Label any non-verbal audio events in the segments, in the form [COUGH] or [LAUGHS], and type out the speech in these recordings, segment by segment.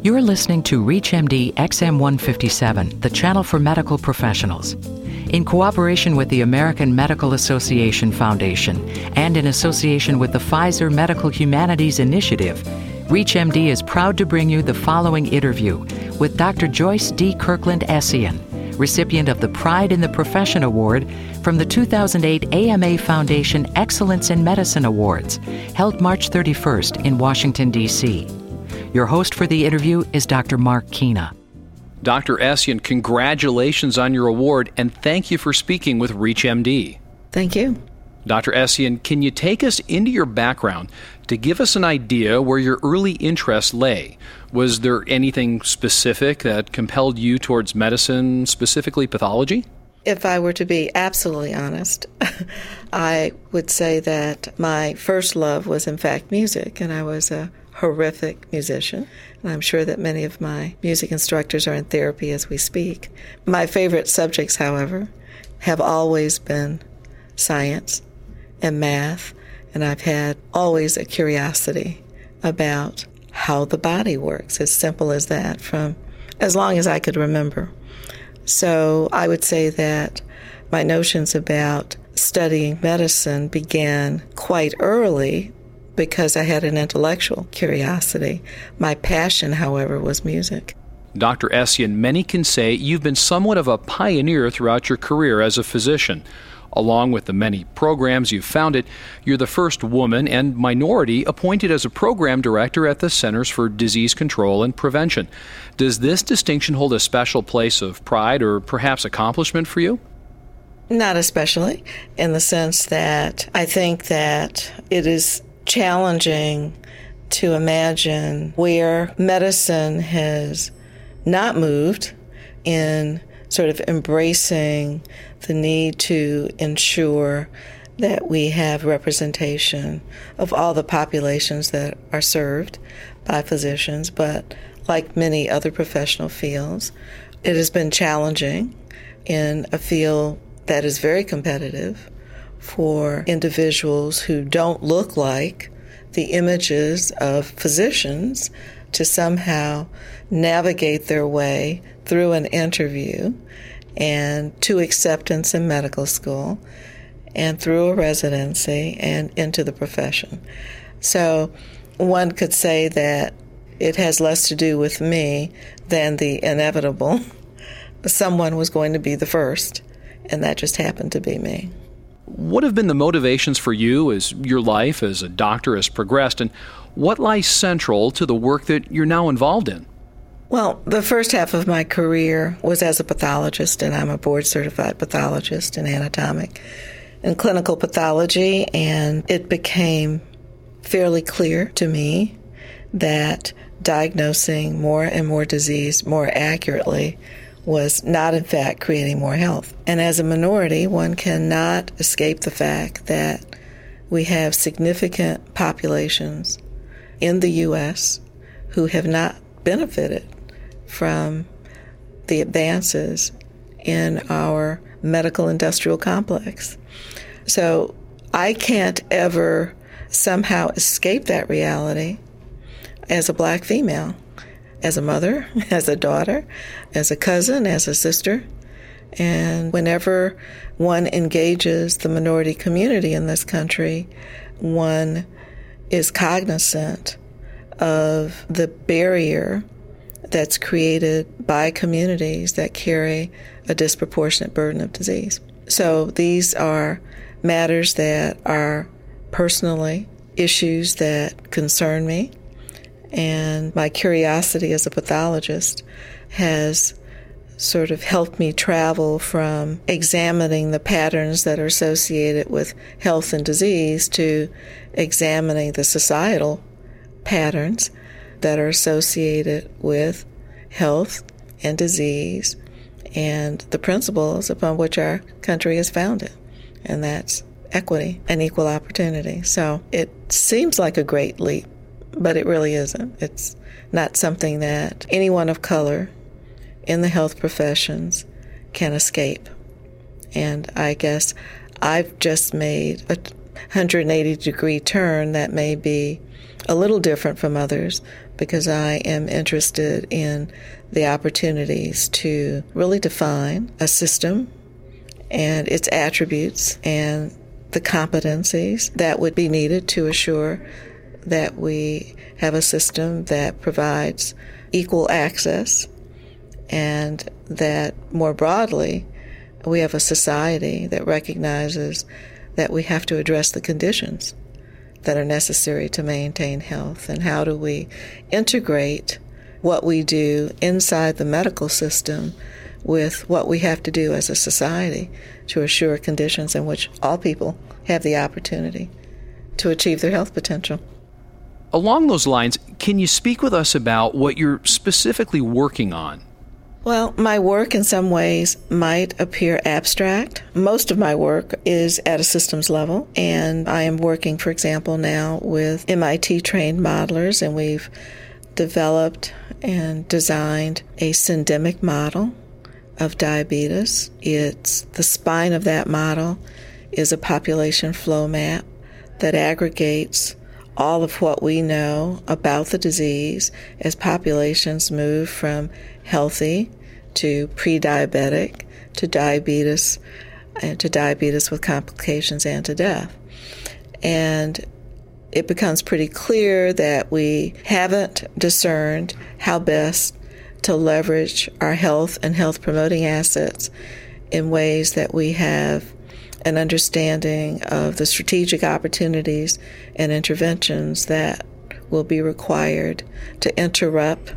You're listening to ReachMD XM157, the channel for medical professionals. In cooperation with the American Medical Association Foundation and in association with the Pfizer Medical Humanities Initiative, ReachMD is proud to bring you the following interview with Dr. Joyce D. Kirkland Essien, recipient of the Pride in the Profession Award from the 2008 AMA Foundation Excellence in Medicine Awards, held March 31st in Washington, D.C. Your host for the interview is Dr. Mark Keena. Dr. Essien, congratulations on your award and thank you for speaking with ReachMD. Thank you. Dr. Essien, can you take us into your background to give us an idea where your early interest lay? Was there anything specific that compelled you towards medicine, specifically pathology? If I were to be absolutely honest, [LAUGHS] I would say that my first love was, in fact, music, and I was a horrific musician. And I'm sure that many of my music instructors are in therapy as we speak. My favorite subjects, however, have always been science and math, and I've had always a curiosity about how the body works, as simple as that, from as long as I could remember. So I would say that my notions about studying medicine began quite early because I had an intellectual curiosity. My passion, however, was music. Dr. Essien, many can say you've been somewhat of a pioneer throughout your career as a physician. Along with the many programs you've founded, you're the first woman and minority appointed as a program director at the Centers for Disease Control and Prevention. Does this distinction hold a special place of pride or perhaps accomplishment for you? Not especially, in the sense that I think that it is challenging to imagine where medicine has not moved in sort of embracing the need to ensure that we have representation of all the populations that are served by physicians, but like many other professional fields, it has been challenging in a field that is very competitive for individuals who don't look like the images of physicians to somehow navigate their way through an interview and to acceptance in medical school and through a residency and into the profession. So one could say that it has less to do with me than the inevitable. [LAUGHS] Someone was going to be the first, and that just happened to be me. What have been the motivations for you as your life as a doctor has progressed, and what lies central to the work that you're now involved in? Well, the first half of my career was as a pathologist, and I'm a board certified pathologist in anatomic and clinical pathology, and it became fairly clear to me that diagnosing more and more disease more accurately was not, in fact, creating more health. And as a minority, one cannot escape the fact that we have significant populations in the U.S. who have not benefited from the advances in our medical industrial complex. So I can't ever somehow escape that reality as a black female as a mother, [LAUGHS] as a daughter, as a cousin, as a sister. And whenever one engages the minority community in this country, one is cognizant of the barrier that's created by communities that carry a disproportionate burden of disease. So these are matters that are personally issues that concern me. And my curiosity as a pathologist has sort of helped me travel from examining the patterns that are associated with health and disease to examining the societal patterns that are associated with health and disease and the principles upon which our country is founded. And that's equity and equal opportunity. So it seems like a great leap but it really isn't. It's not something that anyone of color in the health professions can escape. And I guess I've just made a 180 degree turn that may be a little different from others because I am interested in the opportunities to really define a system and its attributes and the competencies that would be needed to assure that we have a system that provides equal access and that more broadly we have a society that recognizes that we have to address the conditions that are necessary to maintain health and how do we integrate what we do inside the medical system with what we have to do as a society to assure conditions in which all people have the opportunity to achieve their health potential. Along those lines, can you speak with us about what you're specifically working on? Well, my work in some ways might appear abstract. Most of my work is at a systems level, and I am working, for example, now with MIT trained modelers, and we've developed and designed a syndemic model of diabetes. It's the spine of that model is a population flow map that aggregates all of what we know about the disease as populations move from healthy to pre diabetic to diabetes and to diabetes with complications and to death. And it becomes pretty clear that we haven't discerned how best to leverage our health and health promoting assets in ways that we have an understanding of the strategic opportunities and interventions that will be required to interrupt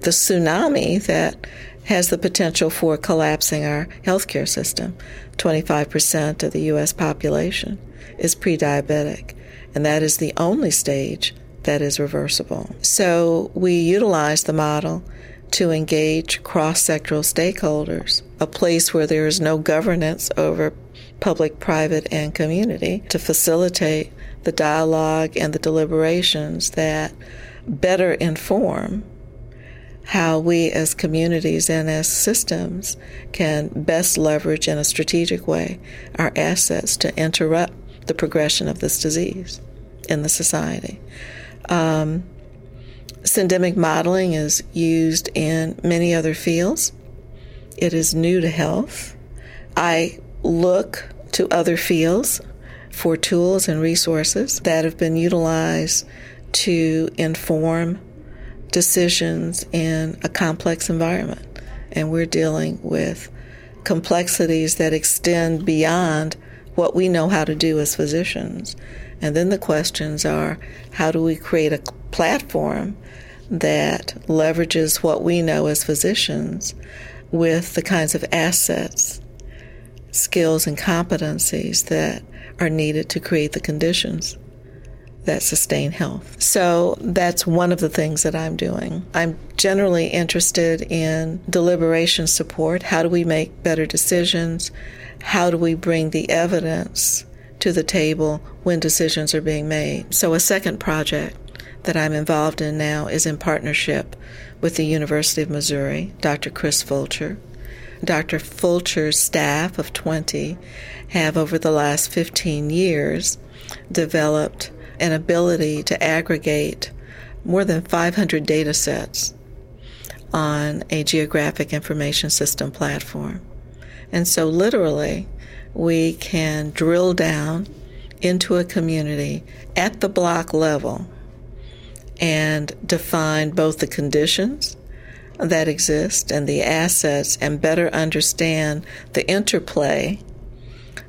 the tsunami that has the potential for collapsing our healthcare system. 25% of the U.S. population is pre diabetic, and that is the only stage that is reversible. So we utilize the model to engage cross sectoral stakeholders, a place where there is no governance over public, private, and community, to facilitate the dialogue and the deliberations that better inform how we as communities and as systems can best leverage in a strategic way our assets to interrupt the progression of this disease in the society. Um, syndemic modeling is used in many other fields. It is new to health. I look to other fields for tools and resources that have been utilized to inform decisions in a complex environment. And we're dealing with complexities that extend beyond what we know how to do as physicians. And then the questions are how do we create a platform that leverages what we know as physicians with the kinds of assets, skills, and competencies that are needed to create the conditions that sustain health. So that's one of the things that I'm doing. I'm generally interested in deliberation support. How do we make better decisions? How do we bring the evidence to the table when decisions are being made? So, a second project that I'm involved in now is in partnership with the University of Missouri, Dr. Chris Fulcher. Dr. Fulcher's staff of 20 have, over the last 15 years, developed an ability to aggregate more than 500 data sets on a geographic information system platform. And so, literally, we can drill down into a community at the block level and define both the conditions that exist and the assets and better understand the interplay,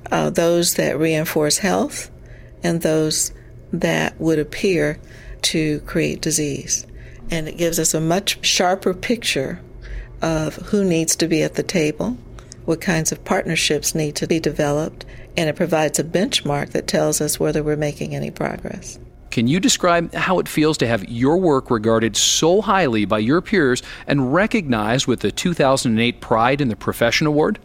uh, those that reinforce health and those that would appear to create disease. And it gives us a much sharper picture of who needs to be at the table, what kinds of partnerships need to be developed, and it provides a benchmark that tells us whether we're making any progress. Can you describe how it feels to have your work regarded so highly by your peers and recognized with the 2008 Pride in the Profession Award?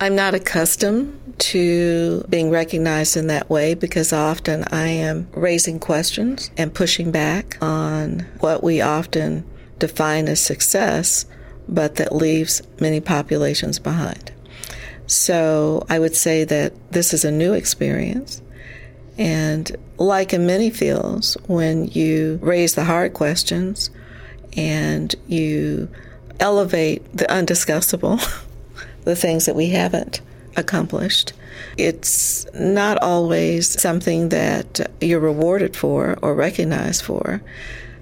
I'm not accustomed to being recognized in that way because often I am raising questions and pushing back on what we often define as success, but that leaves many populations behind. So I would say that this is a new experience And like in many fields, when you raise the hard questions and you elevate the undiscussable, [LAUGHS] the things that we haven't accomplished, it's not always something that you're rewarded for or recognized for.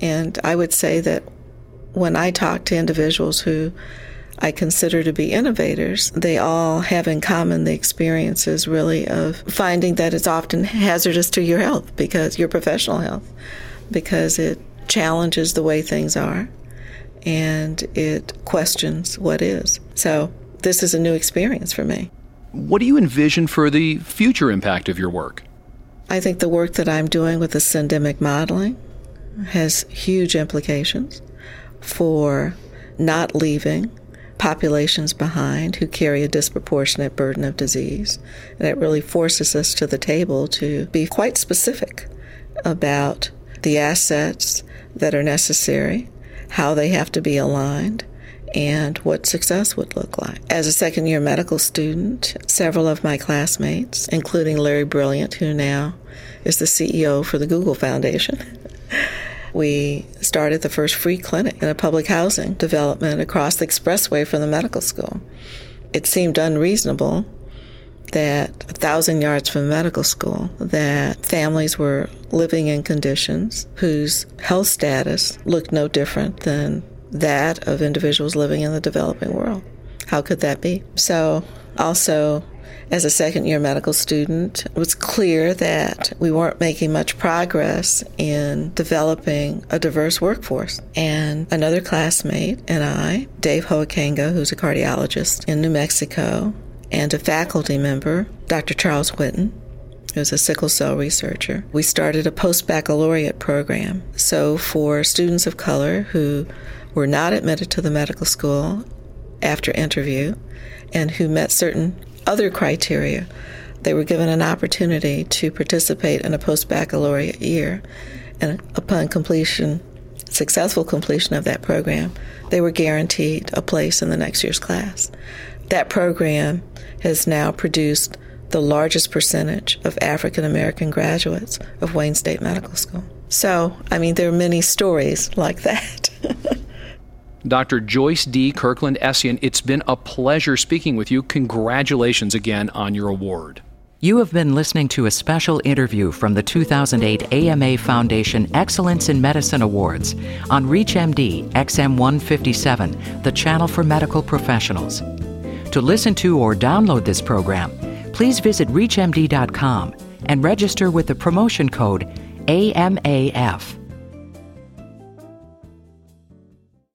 And I would say that when I talk to individuals who I consider to be innovators, they all have in common the experiences really of finding that it's often hazardous to your health because your professional health, because it challenges the way things are and it questions what is. So this is a new experience for me. What do you envision for the future impact of your work? I think the work that I'm doing with the syndemic modeling has huge implications for not leaving populations behind who carry a disproportionate burden of disease. And it really forces us to the table to be quite specific about the assets that are necessary, how they have to be aligned, and what success would look like. As a second year medical student, several of my classmates, including Larry Brilliant, who now is the CEO for the Google Foundation, [LAUGHS] we started the first free clinic in a public housing development across the expressway from the medical school. It seemed unreasonable that a thousand yards from medical school that families were living in conditions whose health status looked no different than that of individuals living in the developing world. How could that be? So also as a second year medical student, it was clear that we weren't making much progress in developing a diverse workforce. And another classmate and I, Dave Hoakenga, who's a cardiologist in New Mexico, and a faculty member, Dr. Charles Whitten, who's a sickle cell researcher, we started a post baccalaureate program. So for students of color who were not admitted to the medical school after interview and who met certain other criteria. They were given an opportunity to participate in a post baccalaureate year, and upon completion, successful completion of that program, they were guaranteed a place in the next year's class. That program has now produced the largest percentage of African American graduates of Wayne State Medical School. So, I mean, there are many stories like that. [LAUGHS] Dr. Joyce D. Kirkland Essien, it's been a pleasure speaking with you. Congratulations again on your award. You have been listening to a special interview from the 2008 AMA Foundation Excellence in Medicine Awards on ReachMD XM157, the channel for medical professionals. To listen to or download this program, please visit ReachMD.com and register with the promotion code AMAF.